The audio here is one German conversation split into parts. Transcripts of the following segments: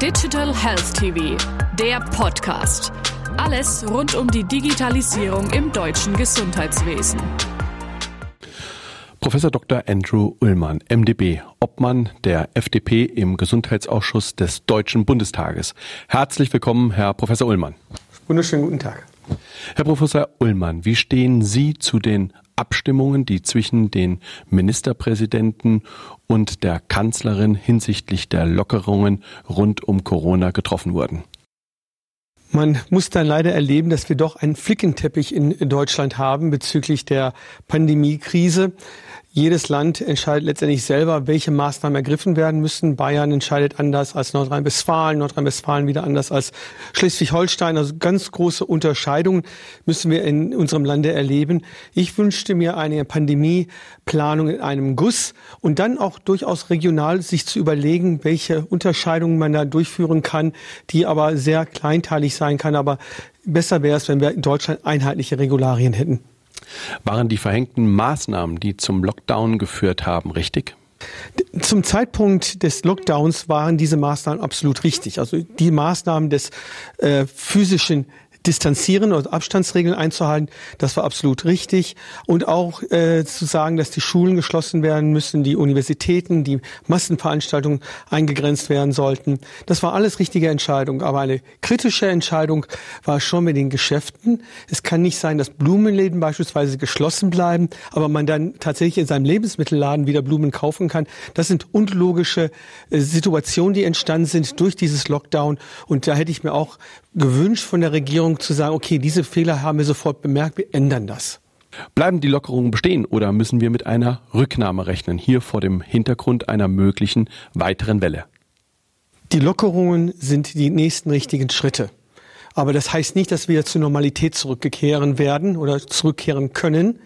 Digital Health TV, der Podcast. Alles rund um die Digitalisierung im deutschen Gesundheitswesen. Professor Dr. Andrew Ullmann, MdB, Obmann der FDP im Gesundheitsausschuss des Deutschen Bundestages. Herzlich willkommen, Herr Professor Ullmann. Wunderschönen guten Tag. Herr Professor Ullmann, wie stehen Sie zu den Abstimmungen, die zwischen den Ministerpräsidenten und der Kanzlerin hinsichtlich der Lockerungen rund um Corona getroffen wurden? Man muss dann leider erleben, dass wir doch einen Flickenteppich in Deutschland haben bezüglich der Pandemiekrise. Jedes Land entscheidet letztendlich selber, welche Maßnahmen ergriffen werden müssen. Bayern entscheidet anders als Nordrhein-Westfalen, Nordrhein-Westfalen wieder anders als Schleswig-Holstein. Also ganz große Unterscheidungen müssen wir in unserem Lande erleben. Ich wünschte mir eine Pandemieplanung in einem Guss und dann auch durchaus regional sich zu überlegen, welche Unterscheidungen man da durchführen kann, die aber sehr kleinteilig sein kann. Aber besser wäre es, wenn wir in Deutschland einheitliche Regularien hätten. Waren die verhängten Maßnahmen, die zum Lockdown geführt haben, richtig? Zum Zeitpunkt des Lockdowns waren diese Maßnahmen absolut richtig. Also die Maßnahmen des äh, physischen distanzieren oder Abstandsregeln einzuhalten. Das war absolut richtig. Und auch äh, zu sagen, dass die Schulen geschlossen werden müssen, die Universitäten, die Massenveranstaltungen eingegrenzt werden sollten. Das war alles richtige Entscheidung. Aber eine kritische Entscheidung war schon mit den Geschäften. Es kann nicht sein, dass Blumenläden beispielsweise geschlossen bleiben, aber man dann tatsächlich in seinem Lebensmittelladen wieder Blumen kaufen kann. Das sind unlogische äh, Situationen, die entstanden sind durch dieses Lockdown. Und da hätte ich mir auch gewünscht von der Regierung zu sagen, okay, diese Fehler haben wir sofort bemerkt, wir ändern das. Bleiben die Lockerungen bestehen oder müssen wir mit einer Rücknahme rechnen, hier vor dem Hintergrund einer möglichen weiteren Welle? Die Lockerungen sind die nächsten richtigen Schritte. Aber das heißt nicht, dass wir zur Normalität zurückkehren werden oder zurückkehren können.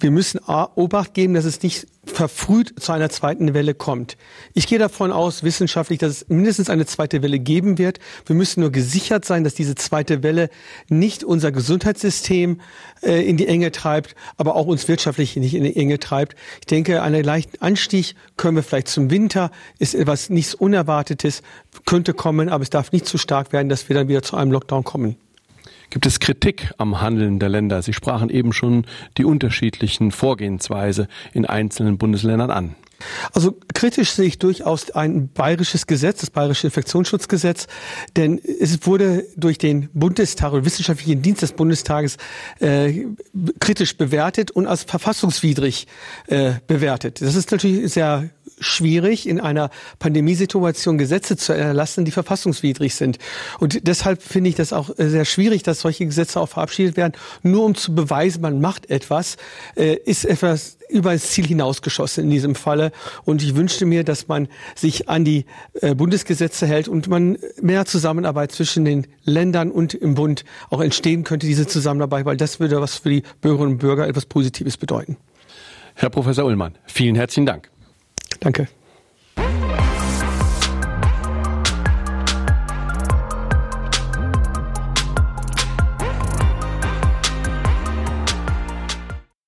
Wir müssen Obacht geben, dass es nicht verfrüht zu einer zweiten Welle kommt. Ich gehe davon aus, wissenschaftlich, dass es mindestens eine zweite Welle geben wird. Wir müssen nur gesichert sein, dass diese zweite Welle nicht unser Gesundheitssystem äh, in die Enge treibt, aber auch uns wirtschaftlich nicht in die Enge treibt. Ich denke, einen leichten Anstieg können wir vielleicht zum Winter, ist etwas nichts Unerwartetes, könnte kommen, aber es darf nicht zu stark werden, dass wir dann wieder zu einem Lockdown kommen. Gibt es Kritik am Handeln der Länder? Sie sprachen eben schon die unterschiedlichen Vorgehensweise in einzelnen Bundesländern an. Also kritisch sehe ich durchaus ein bayerisches Gesetz, das bayerische Infektionsschutzgesetz, denn es wurde durch den Bundestag oder wissenschaftlichen Dienst des Bundestages äh, kritisch bewertet und als verfassungswidrig äh, bewertet. Das ist natürlich sehr schwierig, in einer Pandemiesituation Gesetze zu erlassen, die verfassungswidrig sind. Und deshalb finde ich das auch sehr schwierig, dass solche Gesetze auch verabschiedet werden, nur um zu beweisen, man macht etwas, äh, ist etwas über das Ziel hinausgeschossen in diesem Falle. Und ich wünschte mir, dass man sich an die äh, Bundesgesetze hält und man mehr Zusammenarbeit zwischen den Ländern und im Bund auch entstehen könnte, diese Zusammenarbeit, weil das würde was für die Bürgerinnen und Bürger etwas Positives bedeuten. Herr Professor Ullmann, vielen herzlichen Dank. Danke.